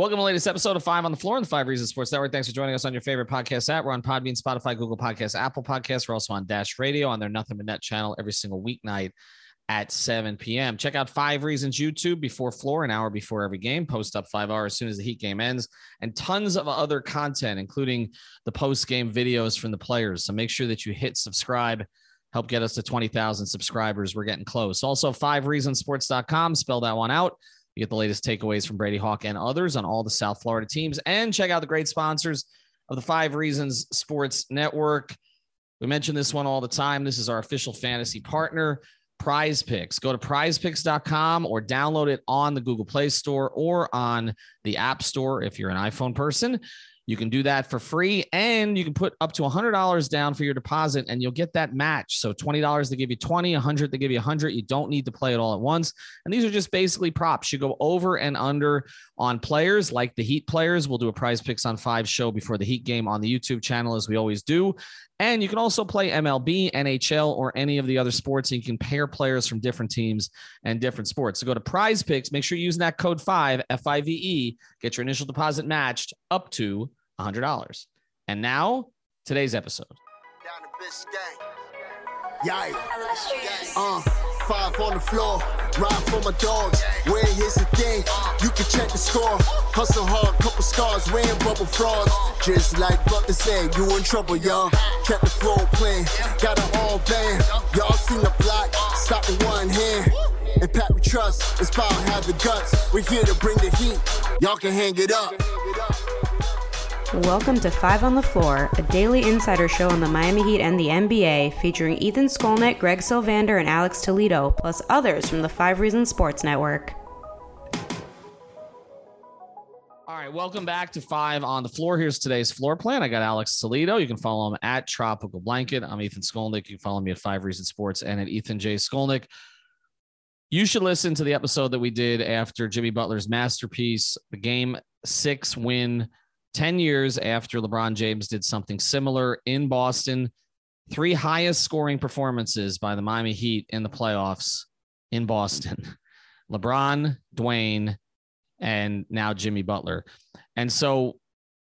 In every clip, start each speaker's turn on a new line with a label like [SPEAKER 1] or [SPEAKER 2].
[SPEAKER 1] Welcome to the latest episode of Five on the Floor on the Five Reasons Sports Network. Thanks for joining us on your favorite podcast app. We're on Podbean, Spotify, Google Podcasts, Apple Podcasts. We're also on Dash Radio on their Nothing But Net channel every single weeknight at 7 p.m. Check out Five Reasons YouTube before floor, an hour before every game. Post up five hours as soon as the Heat game ends, and tons of other content, including the post game videos from the players. So make sure that you hit subscribe. Help get us to 20,000 subscribers. We're getting close. Also, five reasonsports.com. Spell that one out. You get the latest takeaways from Brady Hawk and others on all the South Florida teams. And check out the great sponsors of the Five Reasons Sports Network. We mention this one all the time. This is our official fantasy partner, Prize Picks. Go to prizepicks.com or download it on the Google Play Store or on the App Store if you're an iPhone person. You can do that for free and you can put up to $100 down for your deposit and you'll get that match. So $20 they give you 20, 100 they give you 100. You don't need to play it all at once. And these are just basically props. You go over and under on players like the Heat players. We'll do a prize picks on 5 show before the Heat game on the YouTube channel as we always do. And you can also play MLB, NHL, or any of the other sports. And you can pair players from different teams and different sports. So go to prize picks. Make sure you're using that code 5, F I V E. Get your initial deposit matched up to $100. And now, today's episode.
[SPEAKER 2] Yikes. Uh, five on the floor, ride for my dogs. Where here's the thing, you can check the score. Hustle hard, couple scars, wearing bubble frauds. Just like Butler said, you in trouble, y'all. Kept the flow playing, got it all band. Y'all seen the block, stop with one hand. And Pat we trust, it's power have the guts. We're here to bring the heat, y'all can hang it up.
[SPEAKER 3] Welcome to Five on the Floor, a daily insider show on the Miami Heat and the NBA, featuring Ethan Skolnick, Greg Sylvander, and Alex Toledo, plus others from the Five Reasons Sports Network.
[SPEAKER 1] All right, welcome back to Five on the Floor. Here's today's floor plan. I got Alex Toledo. You can follow him at Tropical Blanket. I'm Ethan Skolnick. You can follow me at Five Reasons Sports and at Ethan J. Skolnick. You should listen to the episode that we did after Jimmy Butler's masterpiece, the game six win 10 years after LeBron James did something similar in Boston. Three highest scoring performances by the Miami Heat in the playoffs in Boston LeBron, Dwyane, and now Jimmy Butler. And so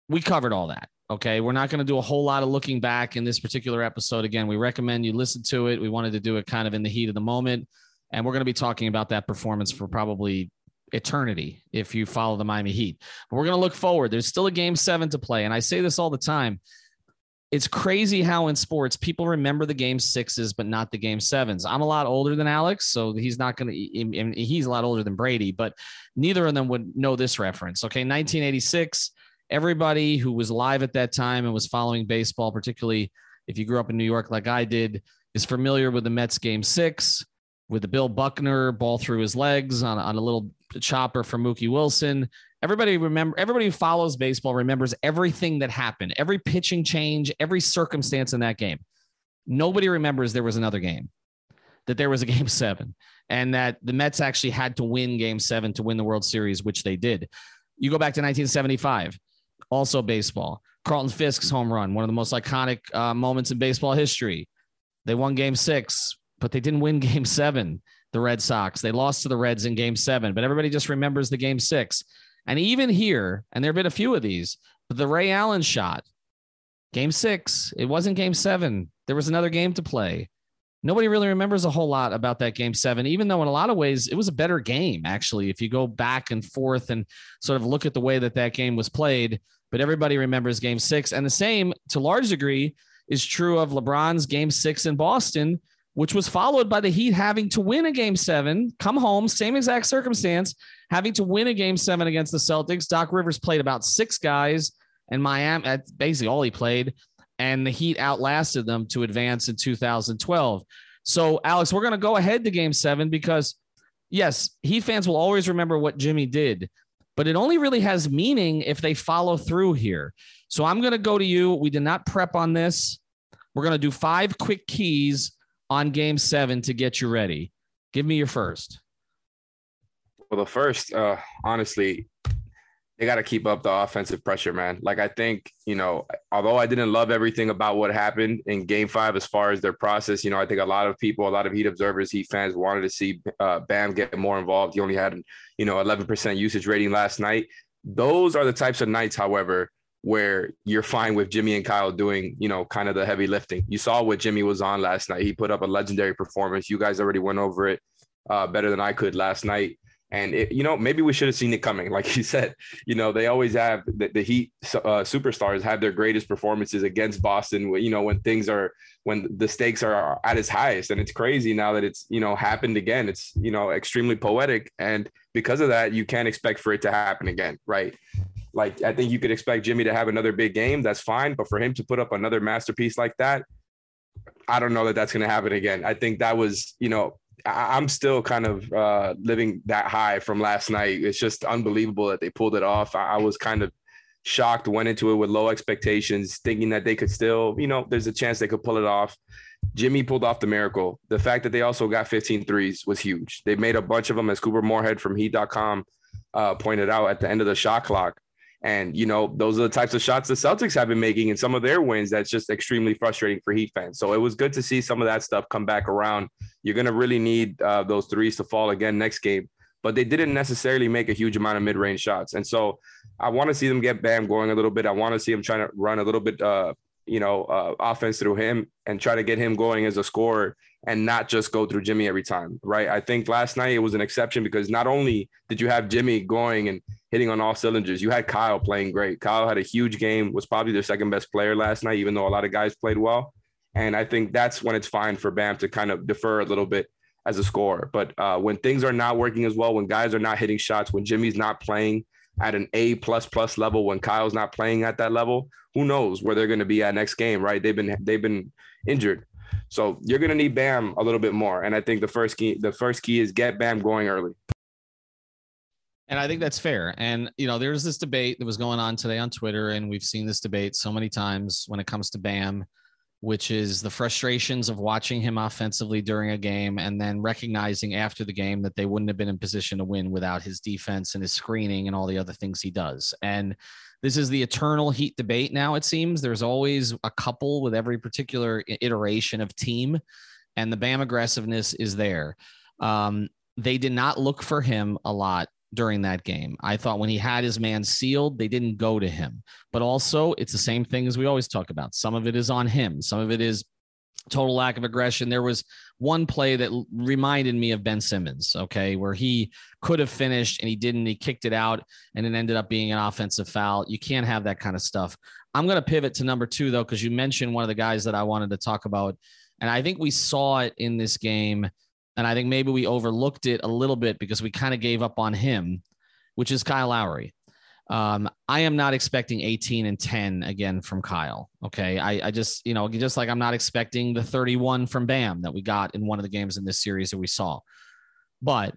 [SPEAKER 1] we covered all that. Okay. We're not going to do a whole lot of looking back in this particular episode. Again, we recommend you listen to it. We wanted to do it kind of in the heat of the moment. And we're going to be talking about that performance for probably eternity if you follow the Miami Heat. But we're going to look forward. There's still a game seven to play. And I say this all the time. It's crazy how in sports people remember the game sixes, but not the game sevens. I'm a lot older than Alex, so he's not going to, he's a lot older than Brady, but neither of them would know this reference. Okay. 1986, everybody who was live at that time and was following baseball, particularly if you grew up in New York like I did, is familiar with the Mets game six with the Bill Buckner ball through his legs on, on a little chopper from Mookie Wilson. Everybody remember everybody who follows baseball remembers everything that happened, every pitching change, every circumstance in that game. Nobody remembers there was another game, that there was a game seven, and that the Mets actually had to win game seven to win the World Series, which they did. You go back to 1975, also baseball. Carlton Fisk's home run, one of the most iconic uh, moments in baseball history. They won game six, but they didn't win game seven the Red Sox. They lost to the Reds in game seven, but everybody just remembers the game six. And even here, and there have been a few of these, but the Ray Allen shot, game six, it wasn't game seven. There was another game to play. Nobody really remembers a whole lot about that game seven, even though in a lot of ways it was a better game, actually, if you go back and forth and sort of look at the way that that game was played. But everybody remembers game six. And the same, to large degree, is true of LeBron's game six in Boston which was followed by the Heat having to win a game seven, come home, same exact circumstance, having to win a game seven against the Celtics. Doc Rivers played about six guys, and Miami, basically all he played. And the Heat outlasted them to advance in 2012. So, Alex, we're going to go ahead to game seven because, yes, Heat fans will always remember what Jimmy did. but it only really has meaning if they follow through here. So I'm going to go to you. We did not prep on this. We're going to do five quick keys on game seven to get you ready. Give me your first.
[SPEAKER 4] Well, the first, uh, honestly, they got to keep up the offensive pressure, man. Like I think, you know, although I didn't love everything about what happened in Game Five as far as their process, you know, I think a lot of people, a lot of Heat observers, Heat fans wanted to see uh, Bam get more involved. He only had, you know, 11% usage rating last night. Those are the types of nights, however, where you're fine with Jimmy and Kyle doing, you know, kind of the heavy lifting. You saw what Jimmy was on last night. He put up a legendary performance. You guys already went over it uh, better than I could last night. And it, you know, maybe we should have seen it coming. Like you said, you know, they always have the, the Heat uh, superstars have their greatest performances against Boston. You know, when things are when the stakes are at its highest, and it's crazy now that it's you know happened again. It's you know extremely poetic, and because of that, you can't expect for it to happen again, right? Like I think you could expect Jimmy to have another big game. That's fine, but for him to put up another masterpiece like that, I don't know that that's going to happen again. I think that was, you know, I, am still kind of uh, living that high from last night. It's just unbelievable that they pulled it off. I, I was kind of shocked, went into it with low expectations, thinking that they could still, you know, there's a chance they could pull it off. Jimmy pulled off the miracle. The fact that they also got 15 threes was huge. They made a bunch of them, as Couper Moorhead from Heat.com uh, pointed out at the end of the shot clock. And, you know, those are the types of shots the Celtics have been making in some of their wins. That's just extremely frustrating for Heat fans. So it was good to see some of that stuff come back around. You're going to really need uh, those threes to fall again next game. But they didn't necessarily make a huge amount of mid range shots. And so I want to see them get Bam going a little bit. I want to see him trying to run a little bit, uh, you know, uh, offense through him and try to get him going as a scorer and not just go through Jimmy every time, right? I think last night it was an exception because not only did you have Jimmy going and hitting on all cylinders, you had Kyle playing great. Kyle had a huge game, was probably their second best player last night, even though a lot of guys played well. And I think that's when it's fine for Bam to kind of defer a little bit as a scorer. But uh, when things are not working as well, when guys are not hitting shots, when Jimmy's not playing at an A plus plus level, when Kyle's not playing at that level, who knows where they're going to be at next game, right? They've been they've been injured. So you're going to need Bam a little bit more. And I think the first key, the first key is get Bam going early.
[SPEAKER 1] And I think that's fair. And, you know, there's this debate that was going on today on Twitter, and we've seen this debate so many times when it comes to Bam, which is the frustrations of watching him offensively during a game and then recognizing after the game that they wouldn't have been in position to win without his defense and his screening and all the other things he does. And this is the eternal heat debate now, it seems. There's always a couple with every particular iteration of team, and the BAM aggressiveness is there. Um, they did not look for him a lot during that game. I thought when he had his man sealed, they didn't go to him. But also, it's the same thing as we always talk about. Some of it is on him, some of it is total lack of aggression. There was one play that reminded me of Ben Simmons, okay, where he could have finished and he didn't. He kicked it out and it ended up being an offensive foul. You can't have that kind of stuff. I'm going to pivot to number two, though, because you mentioned one of the guys that I wanted to talk about. And I think we saw it in this game. And I think maybe we overlooked it a little bit because we kind of gave up on him, which is Kyle Lowry. Um, I am not expecting 18 and 10 again from Kyle. Okay. I, I just, you know, just like I'm not expecting the 31 from Bam that we got in one of the games in this series that we saw. But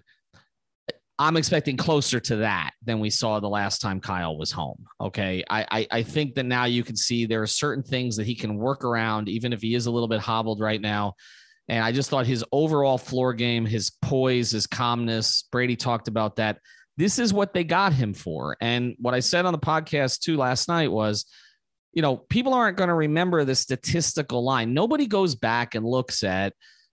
[SPEAKER 1] I'm expecting closer to that than we saw the last time Kyle was home. Okay. I, I, I think that now you can see there are certain things that he can work around, even if he is a little bit hobbled right now. And I just thought his overall floor game, his poise, his calmness, Brady talked about that this is what they got him for. And what I said on the podcast too last night was, you know, people aren't going to remember the statistical line. Nobody goes back and looks at,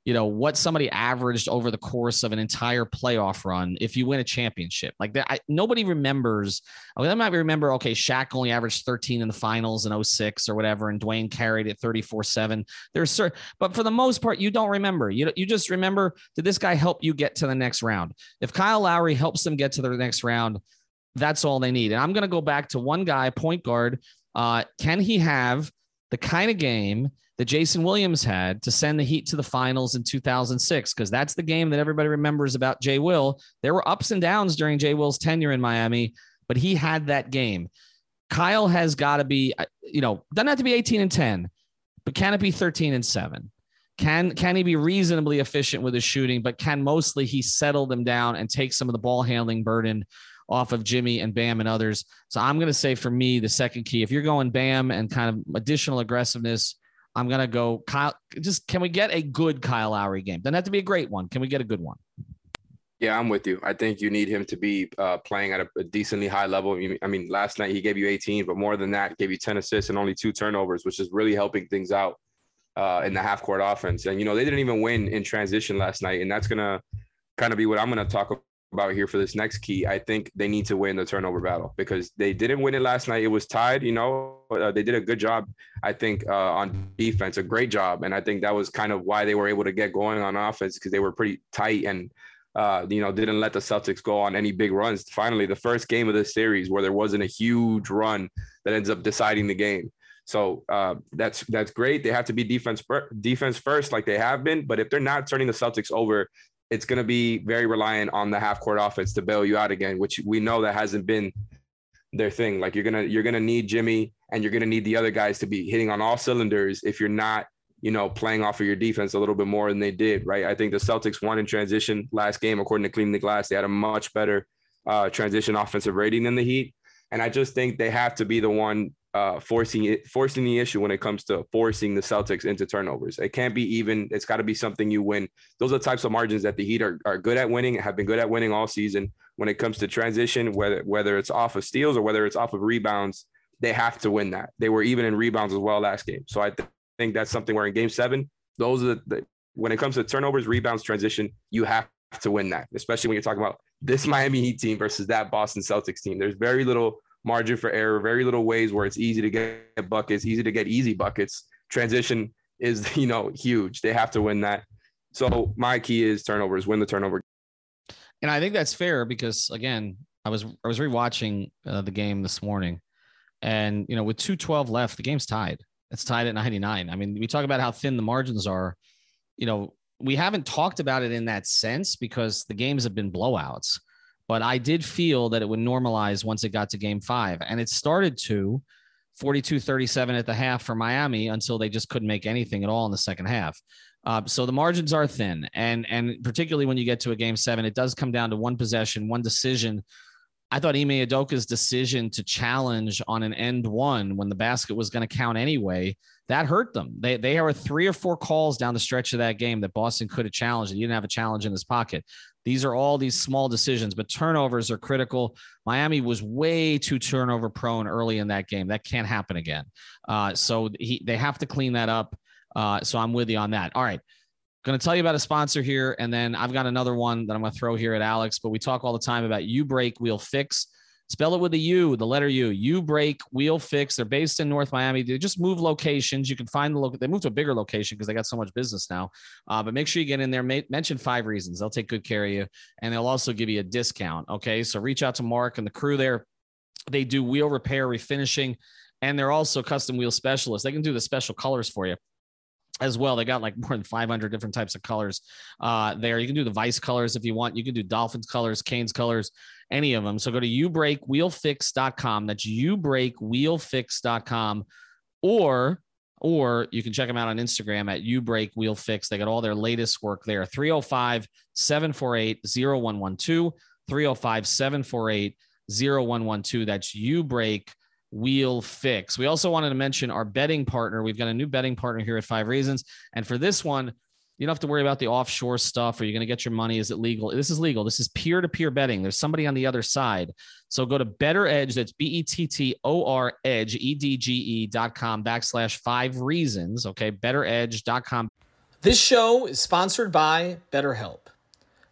[SPEAKER 1] you know what somebody averaged over the course of an entire playoff run if you win a championship. Like that I, nobody remembers I, mean, I might remember okay Shaq only averaged 13 in the finals in 06 or whatever and Dwyane carried it 34 7 there's certain but for the most part you don't remember. You, you just remember did this guy help you get to the next round? If Kyle Lowry helps them get to the next round that's all they need. And I'm going to go back to one guy point guard. Uh, can he have the kind of game that Jason Williams had to send the Heat to the finals in 2006, because that's the game that everybody remembers about Jay Will. There were ups and downs during Jay Will's tenure in Miami, but he had that game. Kyle has got to be, uh, you know, doesn't have to be 18 and 10, but can it be 13 and 7? Can can he be reasonably efficient with his shooting, but can mostly he settle them down and take some of the ball handling burden off of Jimmy and Bam and others. So I'm going to say for me, the second key, if you're going Bam and kind of additional aggressiveness, I'm to go Kyle. Just can we get a good Kyle Lowry game? Doesn't have to be a great one. Can we get a good one?
[SPEAKER 4] Yeah, I'm with you. I think you need him to be uh, playing at a, a, decently high level. I mean, last night he gave you 18, but more than that, gave you 10 assists and only two turnovers, which is really helping things out uh, in the half court offense. And, you know, they didn't even win in transition last night. And that's to kind of be what I'm to talk about here for this next key. I think they need to win the turnover battle because they didn't win it last night. It was tied, you know, uh, they did a good job, I think, uh, on defense, a great job. And I think that was kind of why they were able to get going on offense because they were pretty tight and, uh, you know, didn't let the Celtics go on any big runs. Finally, the first game of this series where there wasn't a huge run that ends up deciding the game. So uh, that's that's great. They have to be defense defense first, like they have been. But if they're not turning the Celtics over, it's going to be very reliant on the half court offense to bail you out again, which we know that hasn't been their thing. Like you're gonna you're gonna need Jimmy and you're gonna need the other guys to be hitting on all cylinders if you're not you know playing off of your defense a little bit more than they did. Right. I think the Celtics won in transition last game according to the Glass. They had a much better uh, transition offensive rating than the Heat, and I just think they have to be the one uh, forcing it, forcing the issue when it comes to forcing the Celtics into turnovers. It can't be even. It's got to be something you win. Those are types of margins that the Heat are, are good at winning, have been good at winning all season. When it comes to transition, whether whether it's off of steals or whether it's off of rebounds, they have to win that. They were even in rebounds as well last game. So I th- think that's something where in Game Seven, those are the, the when it comes to turnovers, rebounds, transition, you have to win that. Especially when you're talking about this Miami Heat team versus that Boston Celtics team. There's very little margin for error, very little ways where it's easy to get buckets, easy to get easy buckets. Transition is, you know, huge. They have to win that. So my key is turnovers, win the turnover.
[SPEAKER 1] And I think that's fair because again, I was I was rewatching uh, the game this morning, and you know, with two twelve left, the game's tied. It's tied at ninety nine. I mean, we talk about how thin the margins are. You know, we haven't talked about it in that sense because the games have been blowouts but I did feel that it would normalize once it got to game five. And it started to 42 37 at the half for Miami until they just couldn't make anything at all in the second half. Uh, so the margins are thin. And, and particularly when you get to a game seven, it does come down to one possession, one decision. I thought Ime Udoka's decision to challenge on an end one when the basket was going to count anyway, that hurt them. They, they were three or four calls down the stretch of that game that Boston could have challenged. And He didn't have a challenge in his pocket. These are all these small decisions, but turnovers are critical. Miami was way too turnover prone early in that game. That can't happen again. Uh, so he, they have to clean that up. Uh, so I'm with you on that. All right. Going to tell you about a sponsor here, and then I've got another one that I'm going to throw here at Alex. But we talk all the time about U Break Wheel Fix. Spell it with a U, the letter U. U Break Wheel Fix. They're based in North Miami. They just move locations. You can find the local. They moved to a bigger location because they got so much business now. Uh, but make sure you get in there. Ma- mention five reasons. They'll take good care of you, and they'll also give you a discount. Okay, so reach out to Mark and the crew there. They do wheel repair, refinishing, and they're also custom wheel specialists. They can do the special colors for you as well. They got like more than 500 different types of colors uh, there. You can do the Vice colors if you want. You can do Dolphins colors, Canes colors, any of them. So go to ubreakwheelfix.com. That's ubreakwheelfix.com. Or or you can check them out on Instagram at ubreakwheelfix. They got all their latest work there. 305 748 0112. 305 748 0112. That's ubreak wheel fix. We also wanted to mention our betting partner. We've got a new betting partner here at Five Reasons. And for this one, you don't have to worry about the offshore stuff. Are you going to get your money? Is it legal? This is legal. This is peer to peer betting. There's somebody on the other side. So go to Bettor Edge. That's B E T T O R Edge, E D G E dot com backslash five reasons. Okay. BettorEdge.com.
[SPEAKER 5] This show is sponsored by BetterHelp.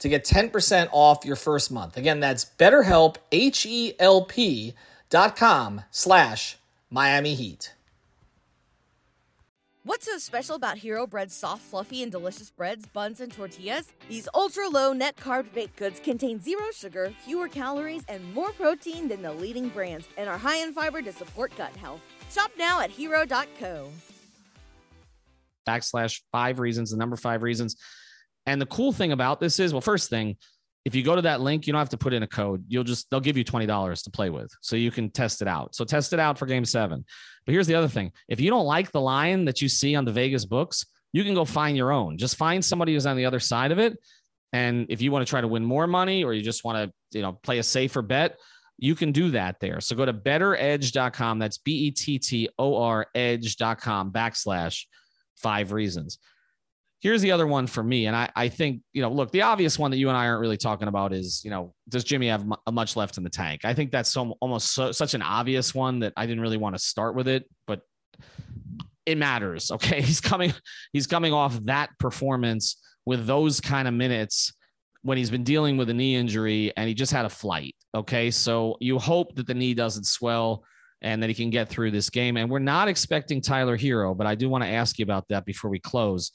[SPEAKER 5] to get 10% off your first month. Again, that's betterhelp, H-E-L-P dot com slash Miami Heat.
[SPEAKER 6] What's so special about Hero Bread's soft, fluffy, and delicious breads, buns, and tortillas? These ultra low net carb baked goods contain zero sugar, fewer calories, and more protein than the leading brands, and are high in fiber to support gut health. Shop now at hero.co.
[SPEAKER 1] Backslash five reasons, the number five reasons and the cool thing about this is, well, first thing, if you go to that link, you don't have to put in a code. You'll just they'll give you twenty dollars to play with, so you can test it out. So test it out for Game Seven. But here's the other thing: if you don't like the line that you see on the Vegas books, you can go find your own. Just find somebody who's on the other side of it. And if you want to try to win more money, or you just want to, you know, play a safer bet, you can do that there. So go to bettoredge.com. That's B E T T O R edge.com backslash five reasons. Here's the other one for me. And I, I think, you know, look, the obvious one that you and I aren't really talking about is, you know, does Jimmy have m- uh, much left in the tank? I think that's so, almost so, such an obvious one that I didn't really want to start with it, but it matters. Okay. He's coming, he's coming off that performance with those kind of minutes when he's been dealing with a knee injury and he just had a flight. Okay. So you hope that the knee doesn't swell and that he can get through this game. And we're not expecting Tyler Herro, but I do want to ask you about that before we close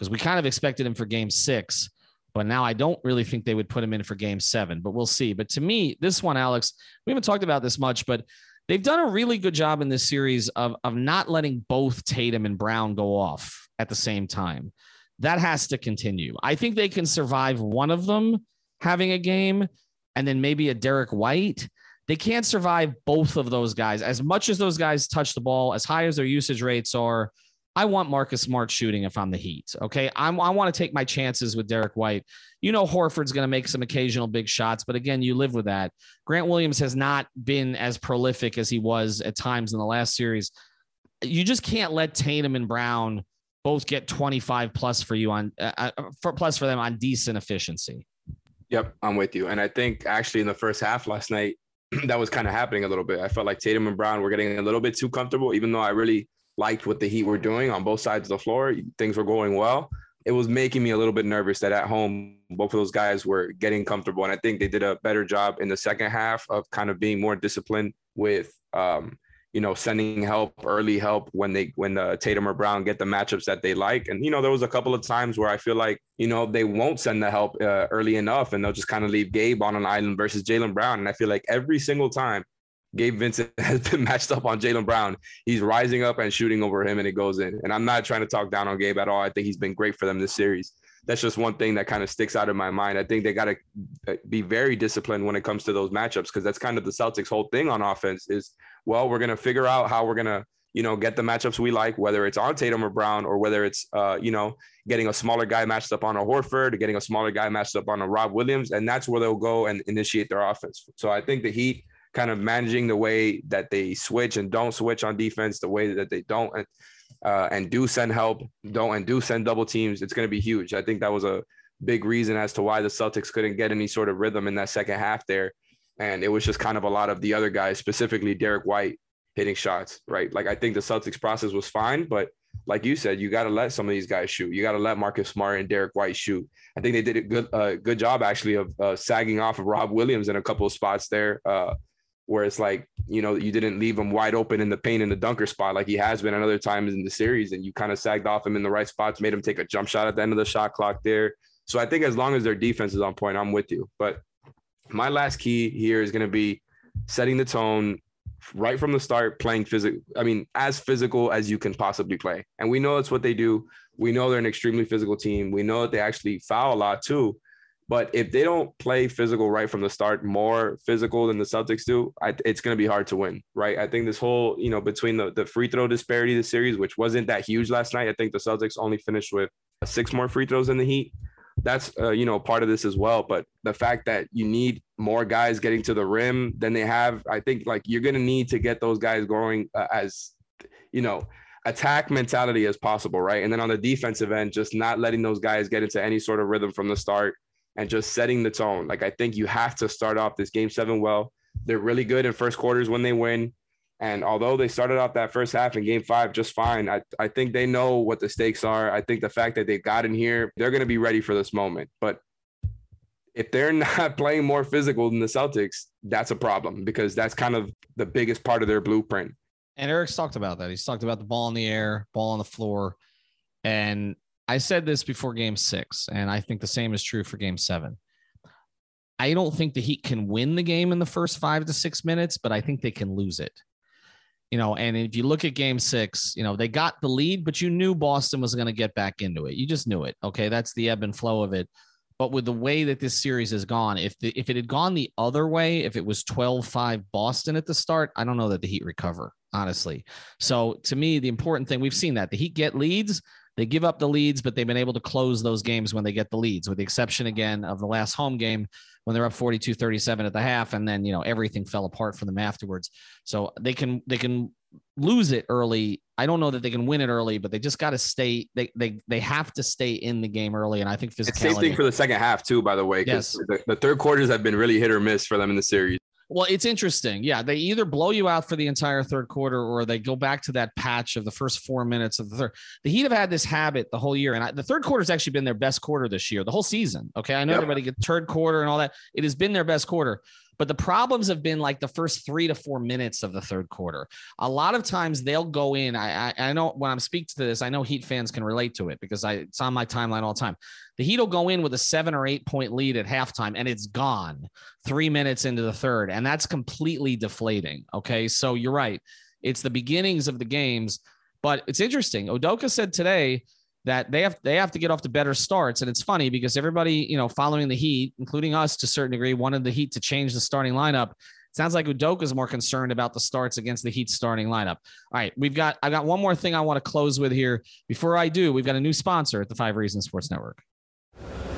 [SPEAKER 1] because we kind of expected him for game six, but now I don't really think they would put him in for game seven, but we'll see. But to me, this one, Alex, we haven't talked about this much, but they've done a really good job in this series of, of not letting both Tatum and Brown go off at the same time. That has to continue. I think they can survive one of them having a game and then maybe a Derek White. They can't survive both of those guys. As much as those guys touch the ball, as high as their usage rates are, I want Marcus Smart shooting if I'm the Heat. Okay. I'm, I want to take my chances with Derek White. You know, Horford's going to make some occasional big shots, but again, you live with that. Grant Williams has not been as prolific as he was at times in the last series. You just can't let Tatum and Brown both get 25 plus for you on uh, uh for plus for them on decent efficiency.
[SPEAKER 4] Yep, I'm with you. And I think actually in the first half last night, that was kind of happening a little bit. I felt like Tatum and Brown were getting a little bit too comfortable, even though I really liked what the Heat were doing on both sides of the floor. Things were going well. It was making me a little bit nervous that at home, both of those guys were getting comfortable. And I think they did a better job in the second half of kind of being more disciplined with, um, you know, sending help, early help when they when the Tatum or Brown get the matchups that they like. And you know, there was a couple of times where I feel like you know they won't send the help uh, early enough, and they'll just kind of leave Gabe on an island versus Jaylen Brown. And I feel like every single time Gabe Vincent has been matched up on Jaylen Brown. He's rising up and shooting over him, and it goes in. And I'm not trying to talk down on Gabe at all. I think he's been great for them this series. That's just one thing that kind of sticks out in my mind. I think they got to uh, be very disciplined when it comes to those matchups because that's kind of the Celtics' whole thing on offense is, well, we're going to figure out how we're going to, you know, get the matchups we like, whether it's on Tatum or Brown or whether it's, uh, you know, getting a smaller guy matched up on a Horford or getting a smaller guy matched up on a Rob Williams. And that's where they'll go and initiate their offense. So I think the Heat – kind of managing the way that they switch and don't switch on defense, the way that they don't uh, and do send help, don't and do send double teams, it's going to be huge. I think that was a big reason as to why the Celtics couldn't get any sort of rhythm in that second half there. And it was just kind of a lot of the other guys, specifically Derek White, hitting shots, right? Like I think the Celtics process was fine, but like you said, you got to let some of these guys shoot. You got to let Marcus Smart and Derek White shoot. I think they did a good, uh, good job actually of uh, sagging off of Rob Williams in a couple of spots there. Uh, where it's like you know you didn't leave him wide open in the paint in the dunker spot like he has been at other times in the series, and you kind of sagged off him in the right spots, made him take a jump shot at the end of the shot clock there. So I think as long as their defense is on point, I'm with you. But my last key here is going to be setting the tone right from the start, playing physical. I mean, as physical as you can possibly play, and we know it's what they do. We know they're an extremely physical team. We know that they actually foul a lot too. But if they don't play physical right from the start, more physical than the Celtics do, I, it's going to be hard to win, right? I think this whole, you know, between the, the free throw disparity of the series, which wasn't that huge last night, I think the Celtics only finished with six more free throws in the Heat. that's uh, you know part of this as well. But the fact that you need more guys getting to the rim than they have, I think like you're gonna need to get those guys going uh, as you know attack mentality as possible, right? And then on the defensive end, just not letting those guys get into any sort of rhythm from the start and just setting the tone. Like I think you have to start off this game seven well. They're really good in first quarters when they win. And although they started off that first half in game five just fine, I, I think they know what the stakes are. I think the fact that they got in here, they're going to be ready for this moment. But if they're not playing more physical than the Celtics, that's a problem because that's kind of the biggest part of their blueprint.
[SPEAKER 1] And Erik's talked about that. He's talked about the ball in the air, ball on the floor. And I said this before game six, and I think the same is true for game seven. I don't think the Heat can win the game in the first five to six minutes, but I think they can lose it you know, and if you look at game six, you know, they got the lead, but you knew Boston was going to get back into it. You just knew it. Okay. That's the ebb and flow of it. But with the way that this series has gone, if the, if it had gone the other way, if it was 12 5 Boston at the start, I don't know that the Heat recover, honestly. So to me, the important thing we've seen that the Heat get leads, they give up the leads, but they've been able to close those games when they get the leads, with the exception again of the last home game when they're up 42 37 at the half and then you know everything fell apart for them afterwards. So they can they can lose it early. I don't know that they can win it early but they just got to stay they they they have to stay in the game early and i think physicality
[SPEAKER 4] same thing for the second half too by the way because yes. the, the third quarters have been really hit or miss for them in the series
[SPEAKER 1] well, it's interesting. Yeah, they either blow you out for the entire third quarter or they go back to that patch of the first four minutes of the third. The Heat have had this habit the whole year, and I, the third quarter has actually been their best quarter this year, the whole season. Okay, I know yep. everybody gets third quarter and all that. It has been their best quarter. But the problems have been like the first three to four minutes of the third quarter. A lot of times they'll go in. I, I, I know when I'm speaking to this, I know Heat fans can relate to it because I it's on my timeline all the time. The Heat will go in with a seven or eight point lead at halftime and it's gone three minutes into the third. And that's completely deflating. Okay. So you're right. It's the beginnings of the games. But it's interesting. Udoka said today that they have they have to get off to better starts. And it's funny because everybody, you know, following the Heat, including us to a certain degree, wanted the Heat to change the starting lineup. It sounds like Udoka is more concerned about the starts against the Heat starting lineup. All right, we've got I got one more thing I want to close with here. Before I do, we've got a new sponsor at the Five Reasons Sports Network.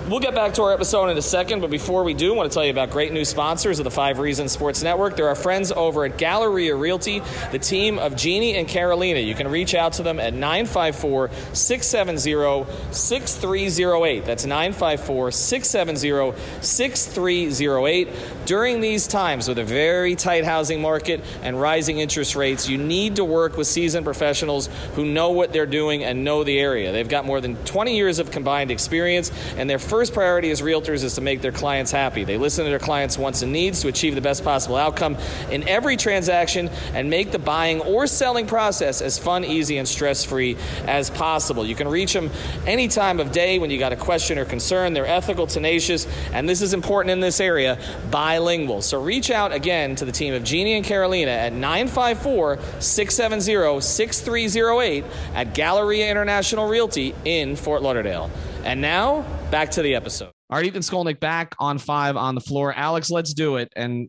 [SPEAKER 1] We'll get back to our episode in a second, but before we do, I want to tell you about great new sponsors of the Five Reasons Sports Network. They're our friends over at Galleria Realty, the team of Jeannie and Carolina. You can reach out to them at 954 670 6308. That's 954 670 6308. During these times with a very tight housing market and rising interest rates, you need to work with seasoned professionals who know what they're doing and know the area. They've got more than 20 years of combined experience, and they're first priority as realtors is to make their clients happy. They listen to their clients' wants and needs to achieve the best possible outcome in every transaction and make the buying or selling process as fun, easy, and stress free as possible. You can reach them any time of day when you got a question or concern. They're ethical, tenacious, and this is important in this area bilingual. So reach out again to the team of Jeannie and Carolina at 954 670 6308 at Galleria International Realty in Fort Lauderdale. And now back to the episode. All right, Ethan Skolnick back on five on the floor. Alex, let's do it. And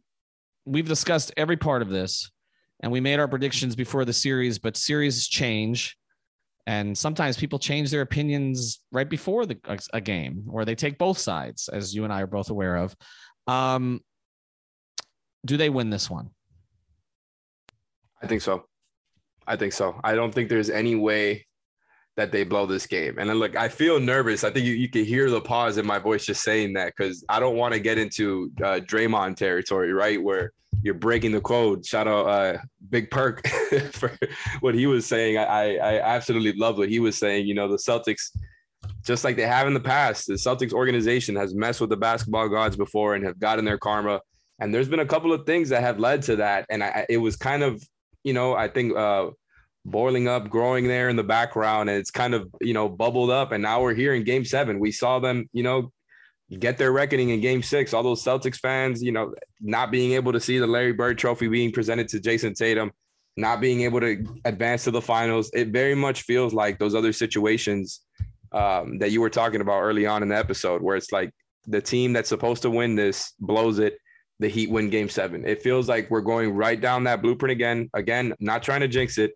[SPEAKER 1] we've discussed every part of this and we made our predictions before the series, but series change. And sometimes people change their opinions right before the, a, a game, or they take both sides, as you and I are both aware of. Um, do they win this one?
[SPEAKER 4] I think so. I think so. I don't think there's any way that they blow this game. And then look, I feel nervous. I think you, you can hear the pause in my voice just saying that because I don't want to get into uh, Draymond territory, right? Where you're breaking the code. Shout out uh, Big Perk for what he was saying. I, I absolutely love what he was saying. You know, the Celtics, just like they have in the past, the Celtics organization has messed with the basketball gods before and have gotten their karma. And there's been a couple of things that have led to that. And I, it was kind of, you know, I think uh, boiling up, growing there in the background, and it's kind of you know bubbled up. And now we're here in Game Seven. We saw them, you know, get their reckoning in Game Six. All those Celtics fans, you know, not being able to see the Larry Bird Trophy being presented to Jayson Tatum, not being able to advance to the finals. It very much feels like those other situations um, that you were talking about early on in the episode, where it's like the team that's supposed to win this blows it. The Heat win Game Seven. It feels like we're going right down that blueprint again. Again, not trying to jinx it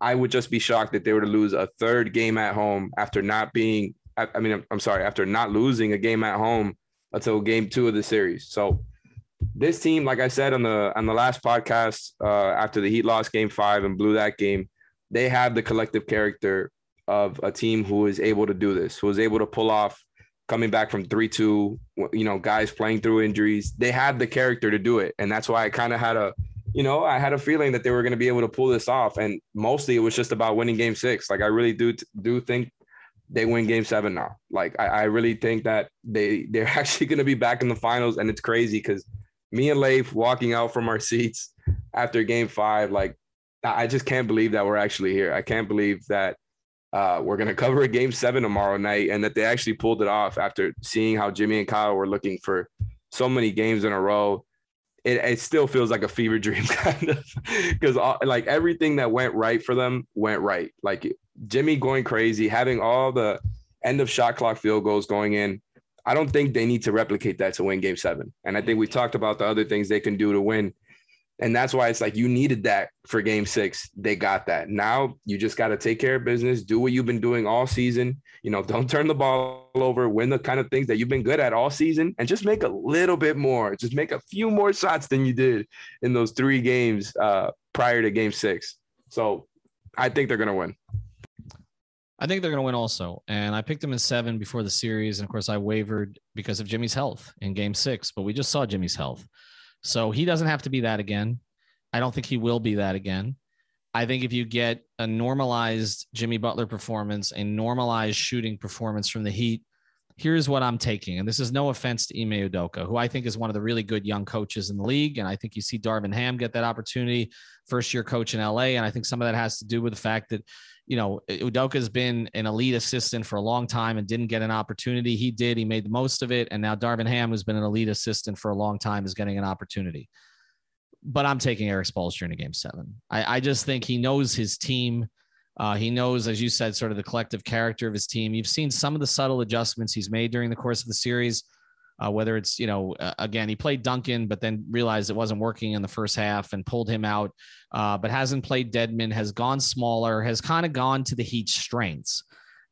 [SPEAKER 4] I would just be shocked that they were to lose a third game at home after not being I, mean, I'm, I'm sorry, after not losing a game at home until game two of the series. So this team, like I said on the on the last podcast, uh, after the Heat lost game five and blew that game, they have the collective character of a team who is able to do this, who is able to pull off coming back from three two, you know, guys playing through injuries. They have the character to do it, and that's why I kind of had a, you know, I had a feeling that they were going to be able to pull this off. And mostly it was just about winning Game Six. Like I really do do think they win Game Seven now. Like I, I really think that they they're actually going to be back in the finals, and it's crazy because me and Leif walking out from our seats after Game Five, like I just can't believe that we're actually here. I can't believe that uh, we're going to cover a game seven tomorrow night and that they actually pulled it off after seeing how Jimmy and Kyle were looking for so many games in a row. It, it still feels like a fever dream kind of because like everything that went right for them went right. Like Jimmy going crazy, having all the end of shot clock field goals going in. I don't think they need to replicate that to win game seven. And I think we mm-hmm. talked about the other things they can do to win and that's why it's like you needed that for game six. They got that. Now you just got to take care of business, do what you've been doing all season. You know, don't turn the ball over, win the kind of things that you've been good at all season, and just make a little bit more. Just make a few more shots than you did in those three games uh, prior to game six. So I think they're going to win.
[SPEAKER 1] I think they're going to win also. And I picked them in seven before the series. And of course, I wavered because of Jimmy's health in game six, but we just saw Jimmy's health. So he doesn't have to be that again. I don't think he will be that again. I think if you get a normalized Jimmy Butler performance, a normalized shooting performance from the Heat, here's what I'm taking. And this is no offense to Ime Udoka, who I think is one of the really good young coaches in the league. And I think you see Darvin Ham get that opportunity, first year coach in LA. And I think some of that has to do with the fact that you know, Udoka's been an elite assistant for a long time and didn't get an opportunity. He did. He made the most of it. And now Darvin Ham, who's been an elite assistant for a long time, is getting an opportunity. But I'm taking Erik Spoelstra in a game seven. I, I just think he knows his team. Uh, he knows, as you said, sort of the collective character of his team. You've seen some of the subtle adjustments he's made during the course of the series uh, whether it's you know uh, again he played Duncan but then realized it wasn't working in the first half and pulled him out, uh, but hasn't played Dedmon, has gone smaller, has kind of gone to the Heat's strengths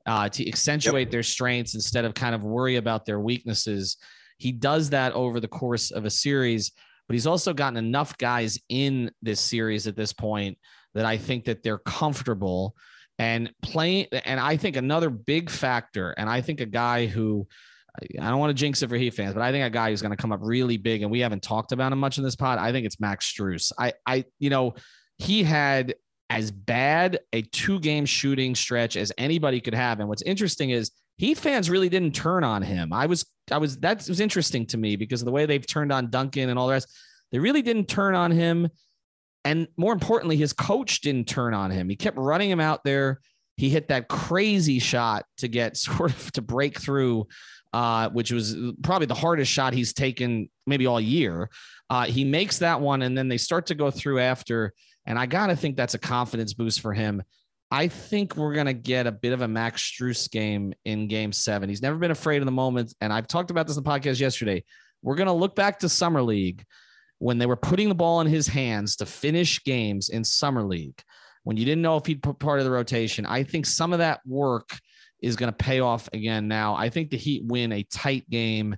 [SPEAKER 1] uh, to accentuate yep. their strengths instead of kind of worry about their weaknesses. He does that over the course of a series, but he's also gotten enough guys in this series at this point that I think that they're comfortable and playing. And I think another big factor, and I think a guy who I don't want to jinx it for Heat fans, but I think a guy who's going to come up really big, and we haven't talked about him much in this pod. I think it's Max Strus. I, I, you know, he had as bad a two game shooting stretch as anybody could have. And what's interesting is Heat fans really didn't turn on him. I was, I was, that was interesting to me because of the way they've turned on Duncan and all the rest. They really didn't turn on him. And more importantly, his coach didn't turn on him. He kept running him out there. He hit that crazy shot to get sort of to break through uh, which was probably the hardest shot he's taken maybe all year. Uh, he makes that one, and then they start to go through after. And I got to think that's a confidence boost for him. I think we're going to get a bit of a Max Strus game in game seven. He's never been afraid of the moment. And I've talked about this in the podcast yesterday. We're going to look back to Summer League when they were putting the ball in his hands to finish games in Summer League, when you didn't know if he'd put part of the rotation. I think some of that work is going to pay off again now. I think the Heat win a tight game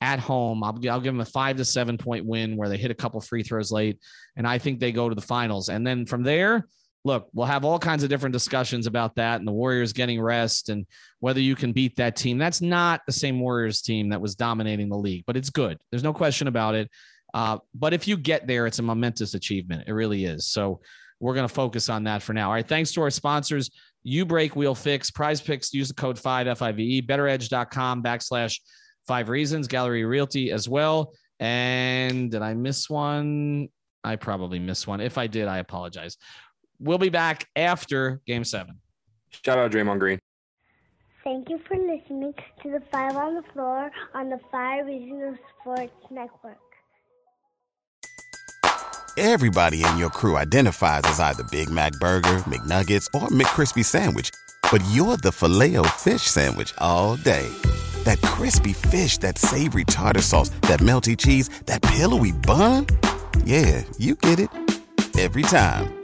[SPEAKER 1] at home. I'll, I'll give them a five to seven point win where they hit a couple free throws late, and I think they go to the finals. And then from there, look, we'll have all kinds of different discussions about that and the Warriors getting rest and whether you can beat that team. That's not the same Warriors team that was dominating the league, but it's good. There's no question about it. Uh, but if you get there, it's a momentous achievement. It really is. So we're going to focus on that for now. All right. Thanks to our sponsors. U Break Wheel Fix prize picks. Use the code five FIVE bettoredge.com backslash five reasons gallery realty as well. And did I miss one? I probably missed one. If I did, I apologize. We'll be back after game seven.
[SPEAKER 4] Shout out Draymond Green.
[SPEAKER 7] Thank you for listening to the Five on the Floor on the Five Reasons Sports Network.
[SPEAKER 8] Everybody in your crew identifies as either Big Mac Burger, McNuggets, or McCrispy Sandwich. But you're the filet fish Sandwich all day. That crispy fish, that savory tartar sauce, that melty cheese, that pillowy bun. Yeah, you get it. Every time.